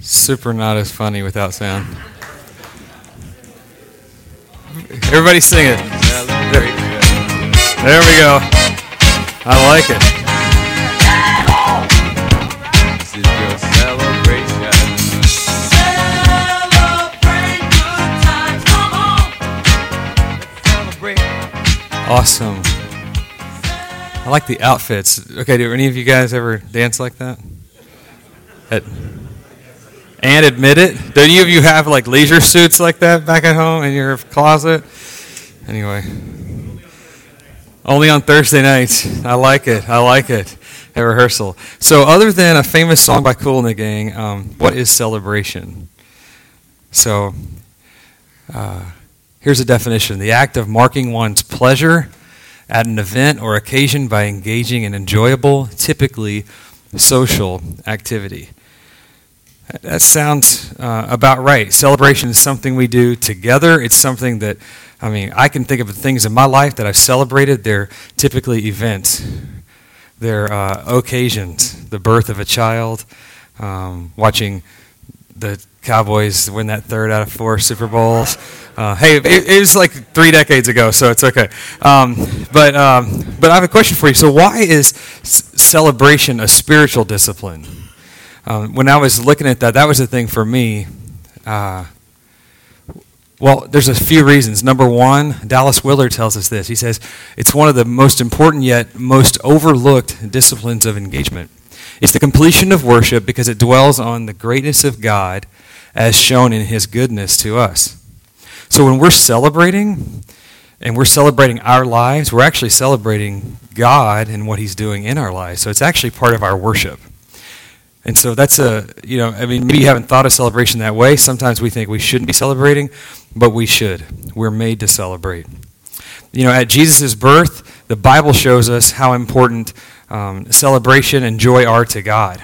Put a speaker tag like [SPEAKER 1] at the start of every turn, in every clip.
[SPEAKER 1] Super not as funny without sound. Everybody sing it. There we go. I like it.
[SPEAKER 2] This is your celebration. Celebrate.
[SPEAKER 1] Awesome. I like the outfits. Okay, do any of you guys ever dance like that? At- and admit it? Do any of you have like leisure suits like that back at home in your closet? Anyway. Only on Thursday nights. I like it. I like it. At rehearsal. So, other than a famous song by Kool and the Gang, um, what is celebration? So, uh, here's a definition the act of marking one's pleasure at an event or occasion by engaging in enjoyable, typically social activity. That sounds uh, about right. Celebration is something we do together. It's something that, I mean, I can think of things in my life that I've celebrated. They're typically events, they're uh, occasions, the birth of a child, um, watching the Cowboys win that third out of four Super Bowls. Uh, hey, it, it, was like three decades ago, so it's okay. Um, but um, but I have a question for you. So why is c- celebration a spiritual discipline? Um, when I was looking at that, that was the thing for me. Uh, well, there's a few reasons. Number one, Dallas Willard tells us this. He says it's one of the most important yet most overlooked disciplines of engagement. It's the completion of worship because it dwells on the greatness of God as shown in his goodness to us. So when we're celebrating and we're celebrating our lives, we're actually celebrating God and what he's doing in our lives. So it's actually part of our worship. And so that's a, you know, I mean, maybe you haven't thought of celebration that way. Sometimes we think we shouldn't be celebrating, but we should. We're made to celebrate. You know, at Jesus' birth, the Bible shows us how important um, celebration and joy are to God.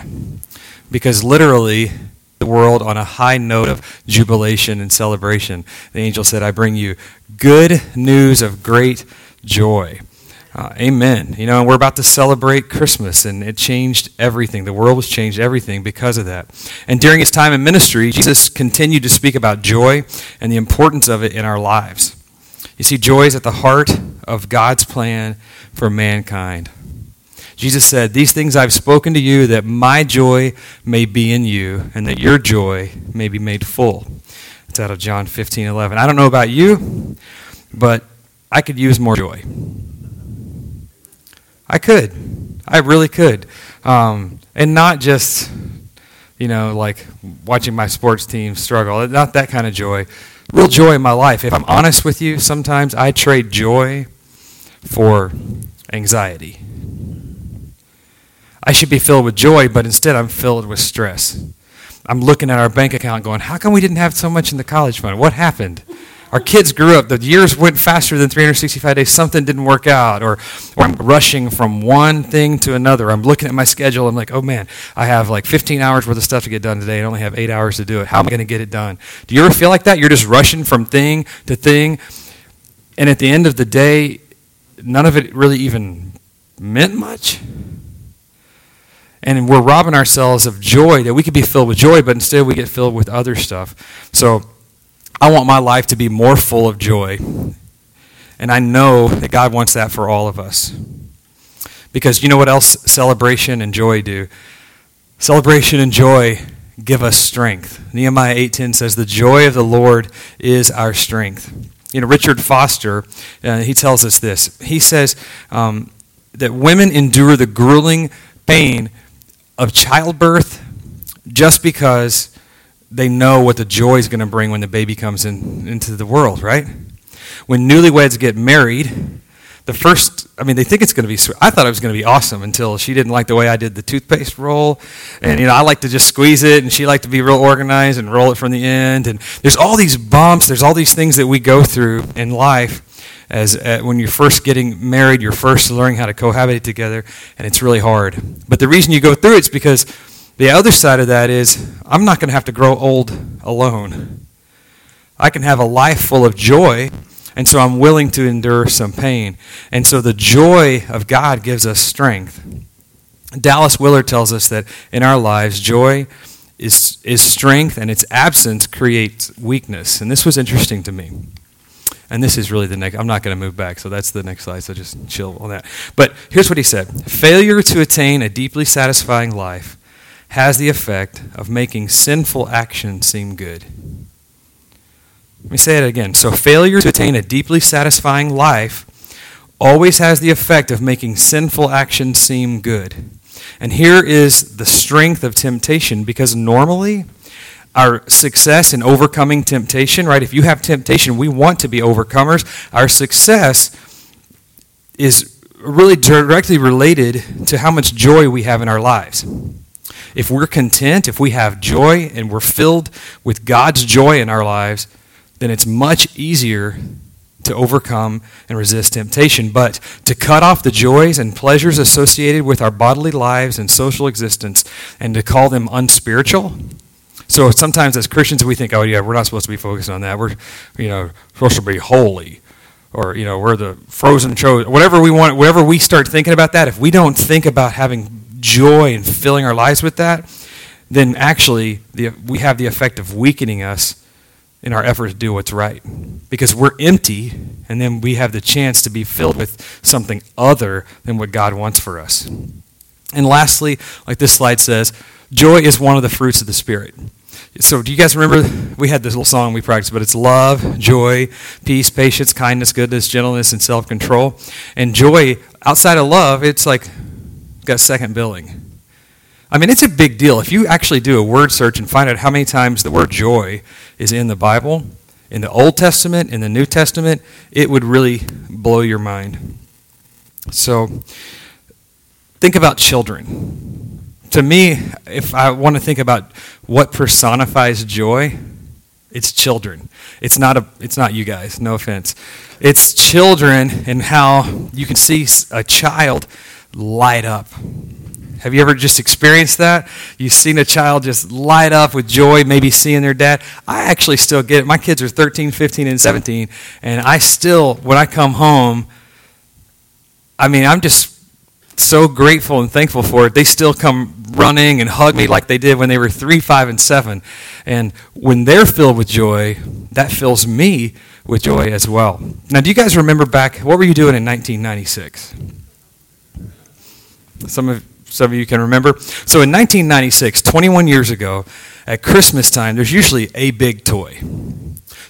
[SPEAKER 1] Because literally, the world on a high note of jubilation and celebration. The angel said, I bring you good news of great joy. Uh, amen. You know, and we're about to celebrate Christmas, and it changed everything. The world was changed everything because of that. And during his time in ministry, Jesus continued to speak about joy and the importance of it in our lives. You see, joy is at the heart of God's plan for mankind. Jesus said, These things I've spoken to you that my joy may be in you and that your joy may be made full. It's out of John 15 11. I don't know about you, but I could use more joy. I could. I really could. Um, and not just, you know, like watching my sports team struggle. Not that kind of joy. Real joy in my life. If I'm honest with you, sometimes I trade joy for anxiety. I should be filled with joy, but instead I'm filled with stress. I'm looking at our bank account going, how come we didn't have so much in the college fund? What happened? Our kids grew up. The years went faster than 365 days. Something didn't work out. Or, or I'm rushing from one thing to another. I'm looking at my schedule. I'm like, oh man, I have like 15 hours worth of stuff to get done today. I only have eight hours to do it. How am I going to get it done? Do you ever feel like that? You're just rushing from thing to thing. And at the end of the day, none of it really even meant much and we're robbing ourselves of joy that we could be filled with joy, but instead we get filled with other stuff. So I want my life to be more full of joy. And I know that God wants that for all of us. Because you know what else celebration and joy do? Celebration and joy give us strength. Nehemiah 8:10 says the joy of the Lord is our strength. You know, Richard Foster, uh, he tells us this. He says um, that women endure the grueling pain of childbirth just because they know what the joy is going to bring when the baby comes in, into the world, right? When newlyweds get married, the first, I mean, they think it's going to be. I thought it was going to be awesome until she didn't like the way I did the toothpaste roll. And, you know, I like to just squeeze it, and she liked to be real organized and roll it from the end. And there's all these bumps, there's all these things that we go through in life as uh, when you're first getting married, you're first learning how to cohabitate together, and it's really hard. But the reason you go through it is because the other side of that is I'm not going to have to grow old alone. I can have a life full of joy, and so I'm willing to endure some pain. And so the joy of God gives us strength. Dallas Willard tells us that in our lives, joy is, is strength, and its absence creates weakness. And this was interesting to me. And this is really the next, I'm not going to move back, so that's the next slide, so just chill on that. But here's what he said Failure to attain a deeply satisfying life has the effect of making sinful action seem good. Let me say it again. So, failure to attain a deeply satisfying life always has the effect of making sinful action seem good. And here is the strength of temptation because normally our success in overcoming temptation, right? If you have temptation, we want to be overcomers. Our success is really directly related to how much joy we have in our lives. If we're content, if we have joy and we're filled with God's joy in our lives, then it's much easier to overcome and resist temptation. But to cut off the joys and pleasures associated with our bodily lives and social existence and to call them unspiritual, so sometimes as Christians we think, oh yeah, we're not supposed to be focused on that. We're, you know, supposed to be holy, or you know, we're the frozen chosen. Whatever we want, whatever we start thinking about that, if we don't think about having joy and filling our lives with that, then actually the, we have the effect of weakening us in our effort to do what's right. Because we're empty, and then we have the chance to be filled with something other than what God wants for us. And lastly, like this slide says, joy is one of the fruits of the Spirit. So, do you guys remember we had this little song we practiced, but it's love, joy, peace, patience, kindness, goodness, gentleness, and self control. And joy, outside of love, it's like got second billing. I mean, it's a big deal. If you actually do a word search and find out how many times the word joy is in the Bible, in the Old Testament, in the New Testament, it would really blow your mind. So, think about children. To me, if I want to think about what personifies joy, it's children. It's not a it's not you guys, no offense. It's children and how you can see a child light up. Have you ever just experienced that? You've seen a child just light up with joy, maybe seeing their dad. I actually still get it. My kids are 13, 15, and 17, and I still, when I come home, I mean, I'm just so grateful and thankful for it. They still come running and hug me like they did when they were three, five, and seven. And when they're filled with joy, that fills me with joy as well. Now, do you guys remember back? What were you doing in 1996? Some of some of you can remember. So in 1996, 21 years ago, at Christmas time, there's usually a big toy.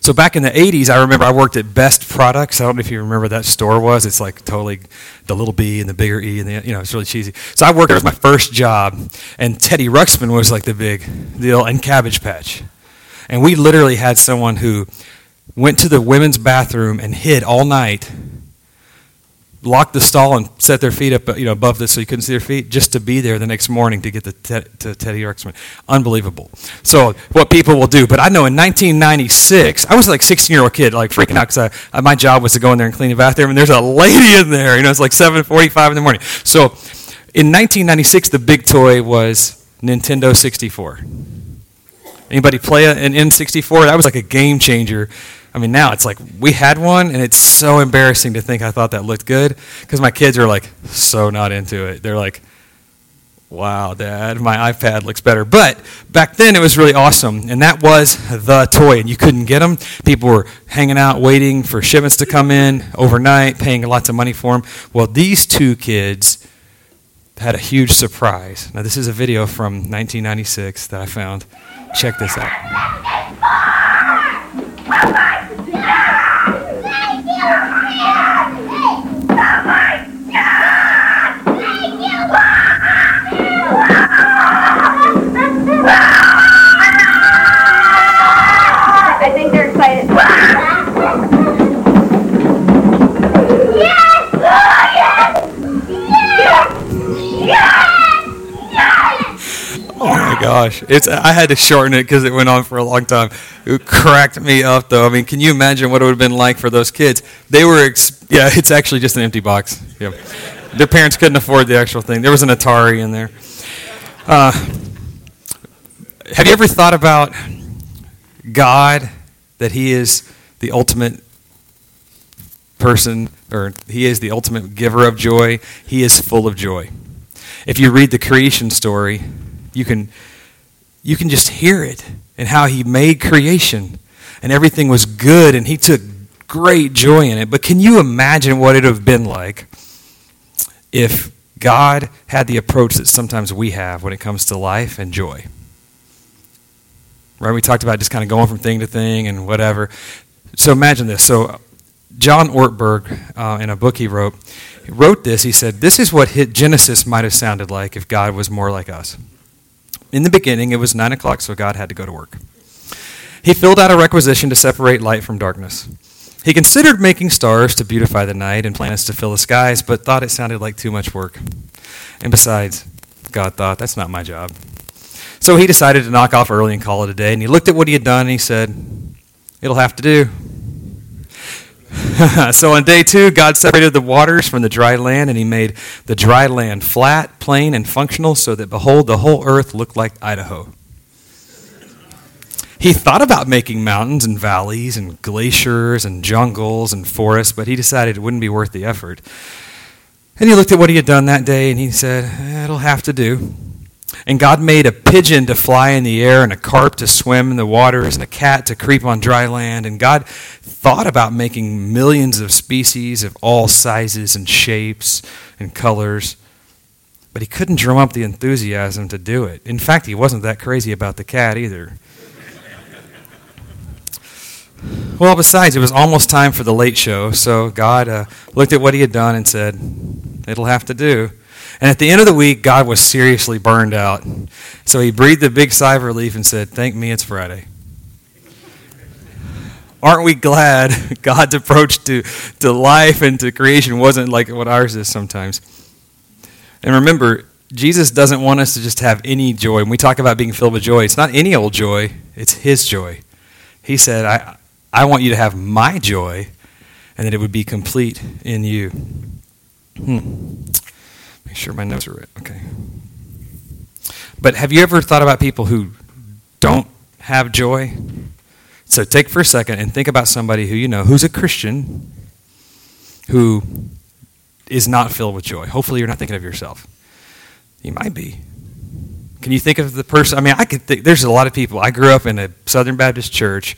[SPEAKER 1] So back in the 80s, I remember I worked at Best Products. I don't know if you remember that store was. It's like totally the little B and the bigger E, and the, you know, it's really cheesy. So I worked there. Was my first job, and Teddy Ruxpin was like the big deal, and Cabbage Patch. And we literally had someone who went to the women's bathroom and hid all night locked the stall and set their feet up, you know, above this so you couldn't see their feet, just to be there the next morning to get the te- to Teddy Ruxpin. Unbelievable. So what people will do. But I know in 1996, I was like a 16 year old kid, like freaking out because my job was to go in there and clean the bathroom, and there's a lady in there. You know, it's like 7:45 in the morning. So in 1996, the big toy was Nintendo 64. Anybody play an N64? That was like a game changer I mean, now it's like we had one, and it's so embarrassing to think I thought that looked good because my kids are like so not into it. They're like, wow, dad, my iPad looks better. But back then it was really awesome, and that was the toy, and you couldn't get them. People were hanging out waiting for shipments to come in overnight, paying lots of money for them. Well, these two kids had a huge surprise. Now, this is a video from 1996 that I found. Check this out. Yeah! Gosh, it's I had to shorten it because it went on for a long time. It cracked me up though. I mean, can you imagine what it would have been like for those kids? They were, ex- yeah, it's actually just an empty box. Yeah. Their parents couldn't afford the actual thing. There was an Atari in there. Uh, have you ever thought about God that He is the ultimate person, or He is the ultimate giver of joy? He is full of joy. If you read the creation story, you can you can just hear it and how he made creation and everything was good and he took great joy in it. But can you imagine what it would have been like if God had the approach that sometimes we have when it comes to life and joy? Right? We talked about just kind of going from thing to thing and whatever. So imagine this. So John Ortberg, uh, in a book he wrote, wrote this. He said, This is what Genesis might have sounded like if God was more like us. In the beginning, it was 9 o'clock, so God had to go to work. He filled out a requisition to separate light from darkness. He considered making stars to beautify the night and planets to fill the skies, but thought it sounded like too much work. And besides, God thought, that's not my job. So he decided to knock off early and call it a day. And he looked at what he had done and he said, It'll have to do. so on day two, God separated the waters from the dry land, and He made the dry land flat, plain, and functional, so that, behold, the whole earth looked like Idaho. He thought about making mountains and valleys and glaciers and jungles and forests, but he decided it wouldn't be worth the effort. And he looked at what he had done that day, and he said, eh, It'll have to do. And God made a pigeon to fly in the air, and a carp to swim in the waters, and a cat to creep on dry land. And God thought about making millions of species of all sizes and shapes and colors, but he couldn't drum up the enthusiasm to do it. In fact, he wasn't that crazy about the cat either. Well, besides, it was almost time for the late show, so God uh, looked at what he had done and said, It'll have to do. And at the end of the week, God was seriously burned out. So he breathed a big sigh of relief and said, Thank me, it's Friday. Aren't we glad God's approach to, to life and to creation wasn't like what ours is sometimes? And remember, Jesus doesn't want us to just have any joy. When we talk about being filled with joy, it's not any old joy, it's His joy. He said, I, I want you to have my joy and that it would be complete in you. Hmm. Sure my notes are right. Okay. But have you ever thought about people who don't have joy? So take for a second and think about somebody who you know who's a Christian who is not filled with joy. Hopefully, you're not thinking of yourself. You might be. Can you think of the person? I mean, I could think, there's a lot of people. I grew up in a Southern Baptist church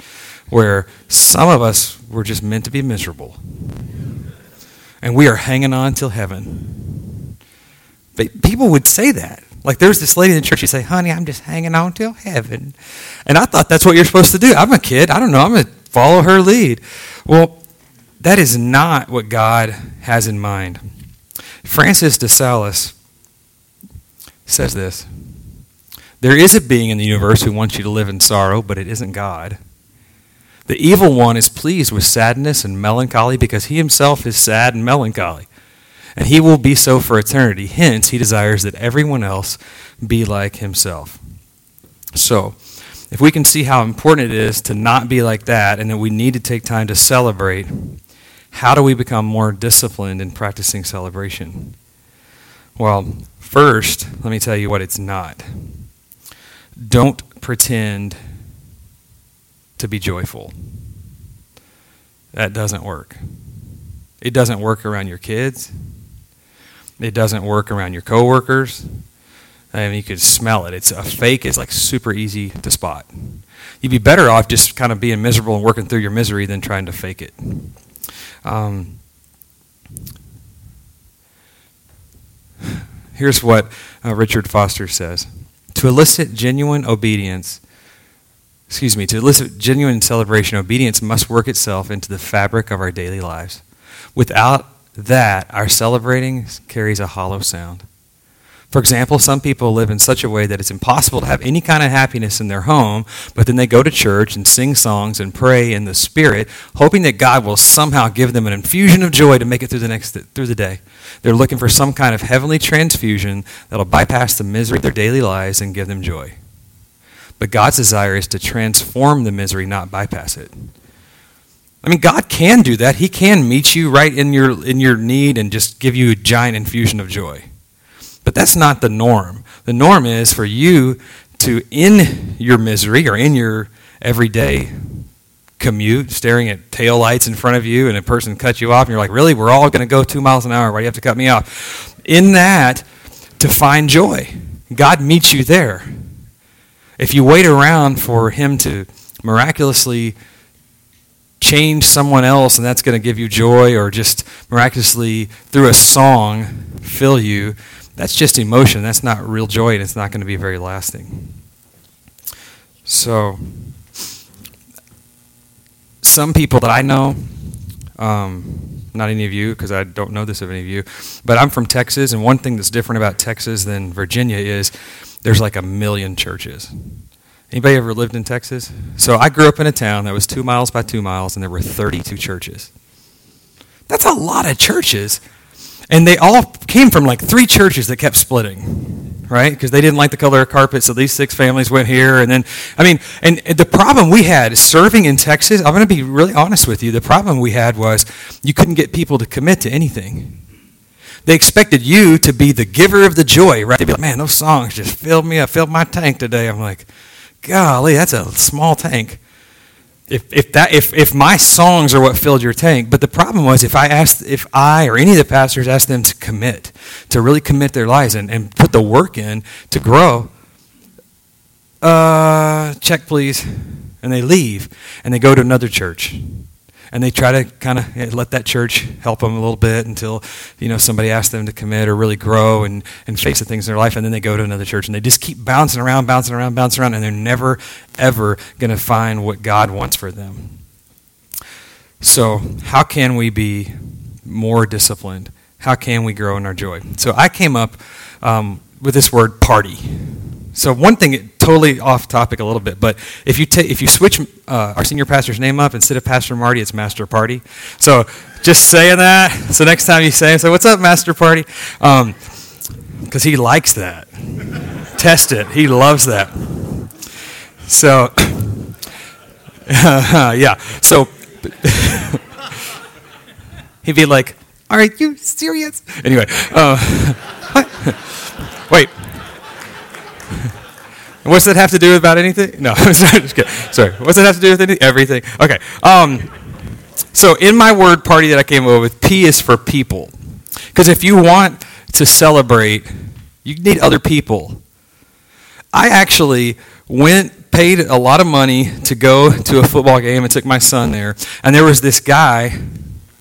[SPEAKER 1] where some of us were just meant to be miserable. And we are hanging on till heaven. But people would say that. Like there's this lady in the church, she'd say, honey, I'm just hanging on till heaven. And I thought that's what you're supposed to do. I'm a kid. I don't know. I'm going to follow her lead. Well, that is not what God has in mind. Francis de Sales says this There is a being in the universe who wants you to live in sorrow, but it isn't God. The evil one is pleased with sadness and melancholy because he himself is sad and melancholy. And he will be so for eternity. Hence, he desires that everyone else be like himself. So, if we can see how important it is to not be like that and that we need to take time to celebrate, how do we become more disciplined in practicing celebration? Well, first, let me tell you what it's not. Don't pretend to be joyful. That doesn't work. It doesn't work around your kids. It doesn't work around your coworkers. I mean, you could smell it. It's a fake It's like super easy to spot. You'd be better off just kind of being miserable and working through your misery than trying to fake it. Um, here's what uh, Richard Foster says To elicit genuine obedience, excuse me, to elicit genuine celebration, obedience must work itself into the fabric of our daily lives. Without that, our celebrating carries a hollow sound. For example, some people live in such a way that it's impossible to have any kind of happiness in their home, but then they go to church and sing songs and pray in the spirit, hoping that God will somehow give them an infusion of joy to make it through the next through the day. They're looking for some kind of heavenly transfusion that'll bypass the misery of their daily lives and give them joy. But God's desire is to transform the misery, not bypass it. I mean, God can do that. He can meet you right in your, in your need and just give you a giant infusion of joy. But that's not the norm. The norm is for you to, in your misery or in your everyday commute, staring at tail lights in front of you, and a person cuts you off, and you're like, really? We're all going to go two miles an hour. Why do you have to cut me off? In that, to find joy. God meets you there. If you wait around for Him to miraculously change someone else and that's going to give you joy, or just miraculously through a song fill you, that's just emotion. That's not real joy, and it's not going to be very lasting. So, some people that I know, um, not any of you, because I don't know this of any of you, but I'm from Texas, and one thing that's different about Texas than Virginia is there's like a million churches. Anybody ever lived in Texas? So I grew up in a town that was two miles by two miles, and there were 32 churches. That's a lot of churches. And they all came from like three churches that kept splitting, right? Because they didn't like the color of carpet, so these six families went here. And then, I mean, and the problem we had serving in Texas, I'm going to be really honest with you. The problem we had was you couldn't get people to commit to anything. They expected you to be the giver of the joy, right? They'd be like, man, those songs just filled me up, filled my tank today. I'm like, golly, that's a small tank. If, if that if, if my songs are what filled your tank but the problem was if i asked if i or any of the pastors asked them to commit to really commit their lives and, and put the work in to grow uh check please and they leave and they go to another church and they try to kind of let that church help them a little bit until you know somebody asks them to commit or really grow and, and face the things in their life and then they go to another church and they just keep bouncing around bouncing around bouncing around and they're never ever going to find what god wants for them. So how can we be more disciplined? How can we grow in our joy? So i came up um, with this word party. So one thing, totally off topic a little bit, but if you take if you switch uh, our senior pastor's name up instead of Pastor Marty, it's Master Party. So just saying that. So next time you say, "So what's up, Master Party?" Because um, he likes that. Test it. He loves that. So yeah. So he'd be like, "All right, you serious?" Anyway. Uh, wait. What's that have to do about anything? No, sorry, just kidding. Sorry. What's that have to do with anything? Everything. Okay. Um, so in my word party that I came up with, P is for people. Because if you want to celebrate, you need other people. I actually went, paid a lot of money to go to a football game and took my son there. And there was this guy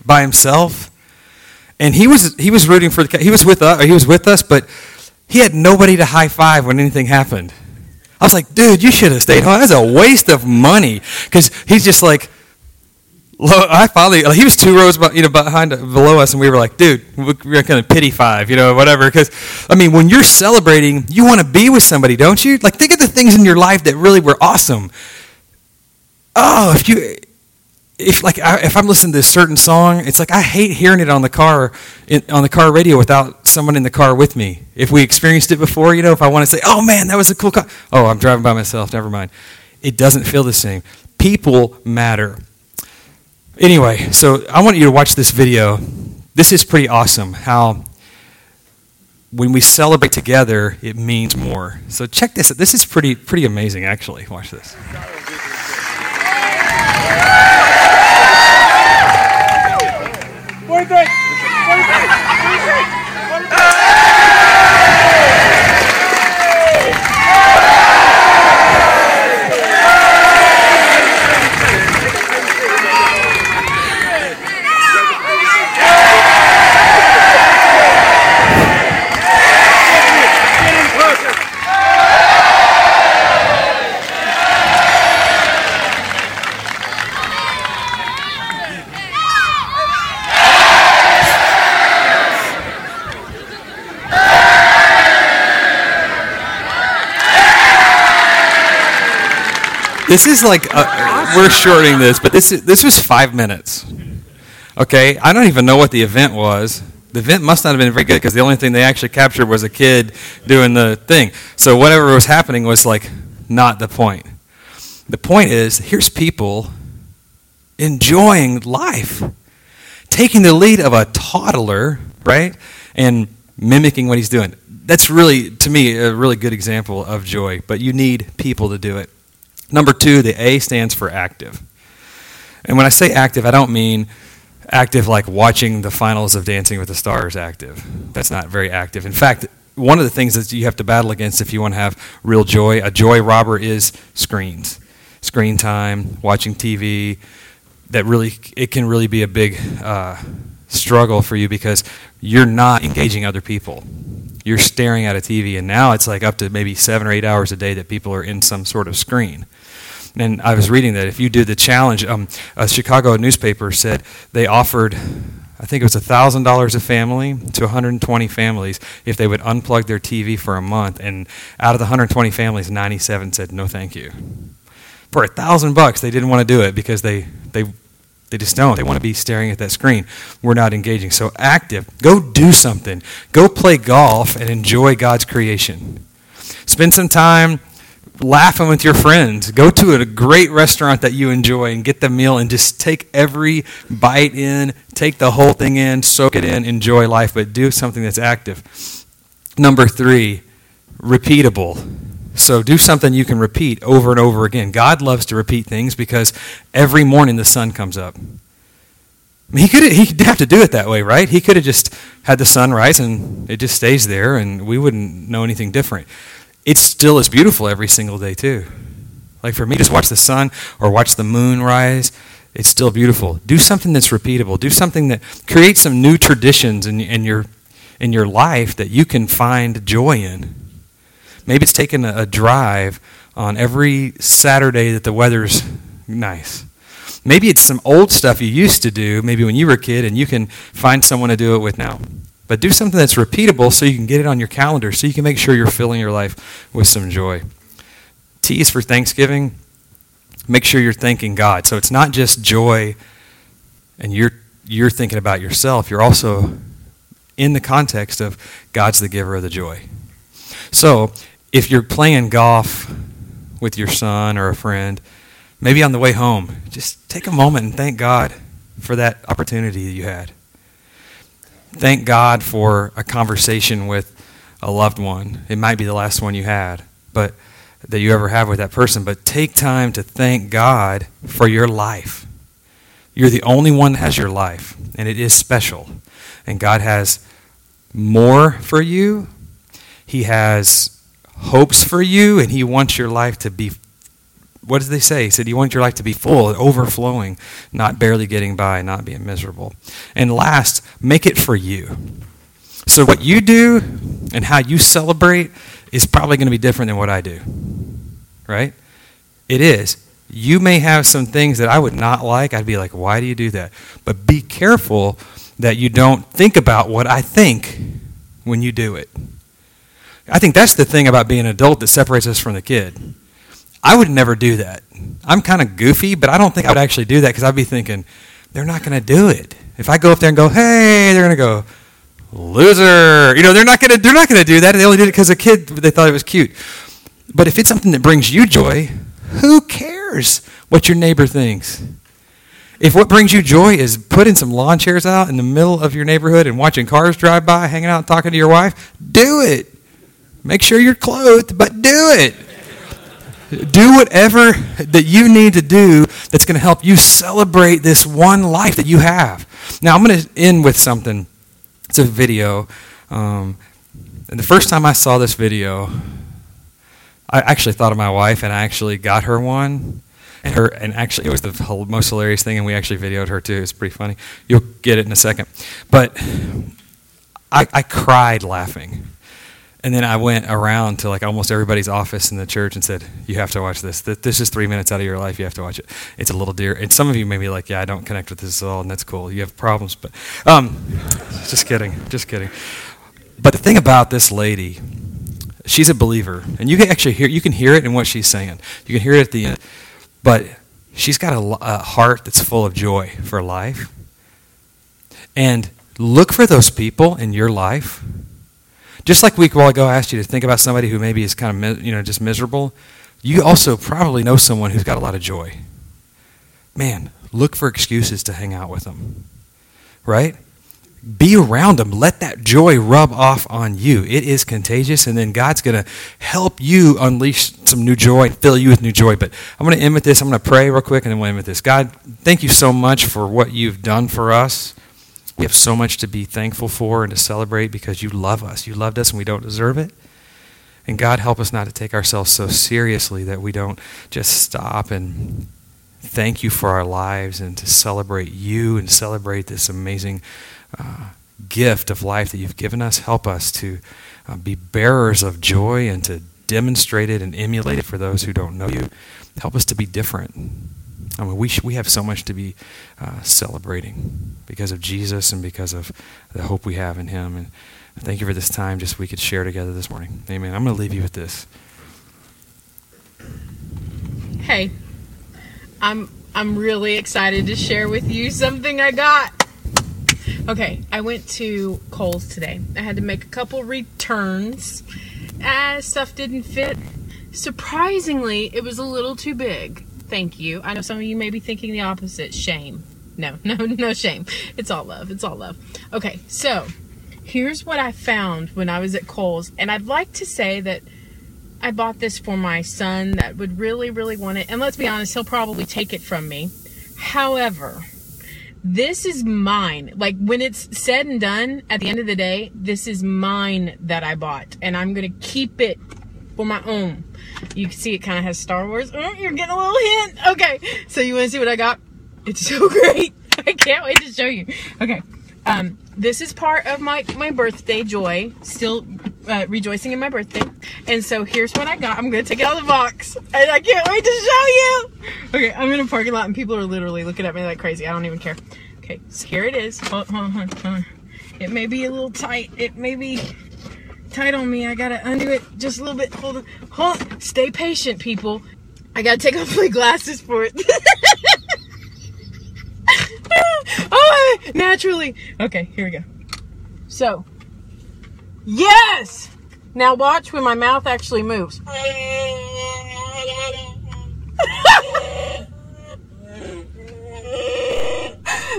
[SPEAKER 1] by himself. And he was, he was rooting for the, he was with us, he was with us, but he had nobody to high five when anything happened. I was like, dude, you should have stayed home. That's a waste of money. Because he's just like, I finally, he was two rows you know, behind, below us, and we were like, dude, we're kind of pity five, you know, whatever. Because, I mean, when you're celebrating, you want to be with somebody, don't you? Like, think of the things in your life that really were awesome. Oh, if you, if like I, if I'm listening to a certain song, it's like I hate hearing it on the car in, on the car radio without someone in the car with me. If we experienced it before, you know, if I want to say, "Oh man, that was a cool car," oh, I'm driving by myself. Never mind. It doesn't feel the same. People matter. Anyway, so I want you to watch this video. This is pretty awesome. How when we celebrate together, it means more. So check this. Out. This is pretty pretty amazing, actually. Watch this. This is like a, we're shorting this, but this is, this was five minutes. Okay, I don't even know what the event was. The event must not have been very good because the only thing they actually captured was a kid doing the thing. So whatever was happening was like not the point. The point is here's people enjoying life, taking the lead of a toddler, right, and mimicking what he's doing. That's really, to me, a really good example of joy. But you need people to do it. Number two, the A stands for active. And when I say active, I don't mean active like watching the finals of Dancing with the Stars active. That's not very active. In fact, one of the things that you have to battle against if you want to have real joy. A joy robber is screens, screen time, watching TV. That really, it can really be a big uh, struggle for you because you're not engaging other people. You're staring at a TV, and now it's like up to maybe seven or eight hours a day that people are in some sort of screen. And I was reading that if you do the challenge, um, a Chicago newspaper said they offered I think it was $1,000 a family to 120 families if they would unplug their TV for a month. And out of the 120 families, 97 said, no, thank you. For a thousand bucks, they didn't want to do it because they, they, they just don't. They want to be staring at that screen. We're not engaging. So active. Go do something. Go play golf and enjoy God's creation. Spend some time laughing with your friends. Go to a great restaurant that you enjoy and get the meal and just take every bite in, take the whole thing in, soak it in, enjoy life, but do something that's active. Number three, repeatable. So do something you can repeat over and over again. God loves to repeat things because every morning the sun comes up. he could he could have to do it that way, right? He could have just had the sun rise and it just stays there and we wouldn't know anything different it still is beautiful every single day, too. Like for me, just watch the sun or watch the moon rise. It's still beautiful. Do something that's repeatable. Do something that creates some new traditions in, in, your, in your life that you can find joy in. Maybe it's taking a, a drive on every Saturday that the weather's nice. Maybe it's some old stuff you used to do, maybe when you were a kid, and you can find someone to do it with now. But do something that's repeatable so you can get it on your calendar, so you can make sure you're filling your life with some joy. T is for Thanksgiving. Make sure you're thanking God. So it's not just joy and you're, you're thinking about yourself, you're also in the context of God's the giver of the joy. So if you're playing golf with your son or a friend, maybe on the way home, just take a moment and thank God for that opportunity that you had thank God for a conversation with a loved one. It might be the last one you had, but that you ever have with that person. But take time to thank God for your life. You're the only one that has your life, and it is special. And God has more for you. He has hopes for you, and He wants your life to be what did they say? He said, You want your life to be full, overflowing, not barely getting by, not being miserable. And last, make it for you. So, what you do and how you celebrate is probably going to be different than what I do. Right? It is. You may have some things that I would not like. I'd be like, Why do you do that? But be careful that you don't think about what I think when you do it. I think that's the thing about being an adult that separates us from the kid I would never do that. I'm kind of goofy, but I don't think I would actually do that because I'd be thinking, they're not going to do it. If I go up there and go, hey, they're going to go, loser. You know, they're not going to they're not going to do that. They only did it because a kid they thought it was cute. But if it's something that brings you joy, who cares what your neighbor thinks? If what brings you joy is putting some lawn chairs out in the middle of your neighborhood and watching cars drive by, hanging out talking to your wife, do it. Make sure you're clothed, but do it. Do whatever that you need to do that's going to help you celebrate this one life that you have. Now, I'm going to end with something. It's a video. Um, and the first time I saw this video, I actually thought of my wife, and I actually got her one. And her, and actually, it was the most hilarious thing, and we actually videoed her too. It's pretty funny. You'll get it in a second. But I, I cried laughing and then I went around to like almost everybody's office in the church and said, "You have to watch this. This is three minutes out of your life. You have to watch it. It's a little dear." And some of you may be like, "Yeah, I don't connect with this at all," and that's cool. You have problems, but um, just kidding, just kidding. But the thing about this lady, she's a believer, and you can actually hear you can hear it in what she's saying. You can hear it at the end, but she's got a, a heart that's full of joy for life. And look for those people in your life just like a week while ago, I asked you to think about somebody who maybe is kind of, you know, just miserable. You also probably know someone who's got a lot of joy. Man, look for excuses to hang out with them. Right? Be around them. Let that joy rub off on you. It is contagious, and then God's going to help you unleash some new joy, fill you with new joy. But I'm going to end with this. I'm going to pray real quick, and then we'll end with this. God, thank you so much for what you've done for us. We have so much to be thankful for and to celebrate because you love us. You loved us and we don't deserve it. And God, help us not to take ourselves so seriously that we don't just stop and thank you for our lives and to celebrate you and celebrate this amazing uh, gift of life that you've given us. Help us to uh, be bearers of joy and to demonstrate it and emulate it for those who don't know you. Help us to be different. I mean, we, sh- we have so much to be uh, celebrating because of Jesus and because of the hope we have in Him. And thank you for this time just we could share together this morning. Amen. I'm going to leave you with this.
[SPEAKER 3] Hey, I'm I'm really excited to share with you something I got. Okay, I went to Kohl's today. I had to make a couple returns. Uh, stuff didn't fit. Surprisingly, it was a little too big. Thank you. I know some of you may be thinking the opposite. Shame. No, no, no shame. It's all love. It's all love. Okay, so here's what I found when I was at Kohl's, and I'd like to say that I bought this for my son that would really, really want it. And let's be honest, he'll probably take it from me. However, this is mine. Like when it's said and done, at the end of the day, this is mine that I bought. And I'm going to keep it for my own. You can see it kind of has Star Wars. Oh, you're getting a little hint. Okay. So you want to see what I got? It's so great. I can't wait to show you. Okay. Um, this is part of my, my birthday joy. Still uh, rejoicing in my birthday. And so here's what I got. I'm to take it out of the box. And I can't wait to show you. Okay, I'm in a parking lot and people are literally looking at me like crazy. I don't even care. Okay, so here it is. Hold, hold, hold. It may be a little tight. It may be tight on me. I got to undo it just a little bit. Hold on. Hold on. Stay patient, people. I got to take off my glasses for it. oh, naturally. Okay, here we go. So, yes! Now watch when my mouth actually moves.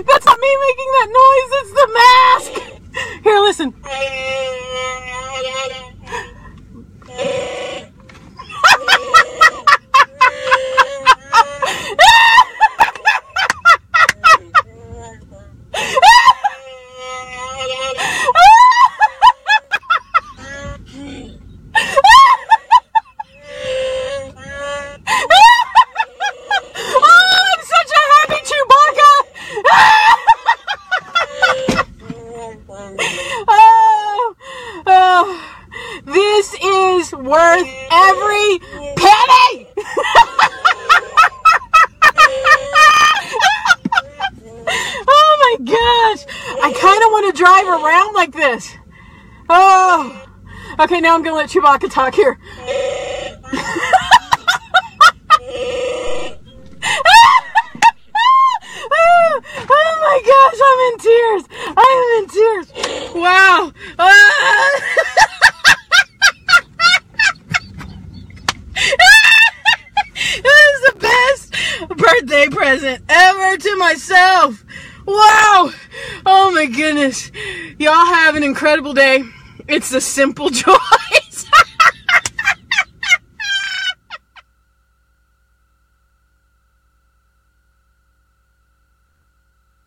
[SPEAKER 3] That's not me making that noise, it's the mask! Here, listen. Oh, I'm such a happy Chewbacca! oh, oh, this is worth every penny! oh my gosh! I kind of want to drive around like this. Oh, okay. Now I'm gonna let Chewbacca talk here. oh, oh my gosh, I'm in tears. I am in tears. Wow. Ah. this is the best birthday present ever to myself. Wow. Oh my goodness. Y'all have an incredible day. It's a simple joy.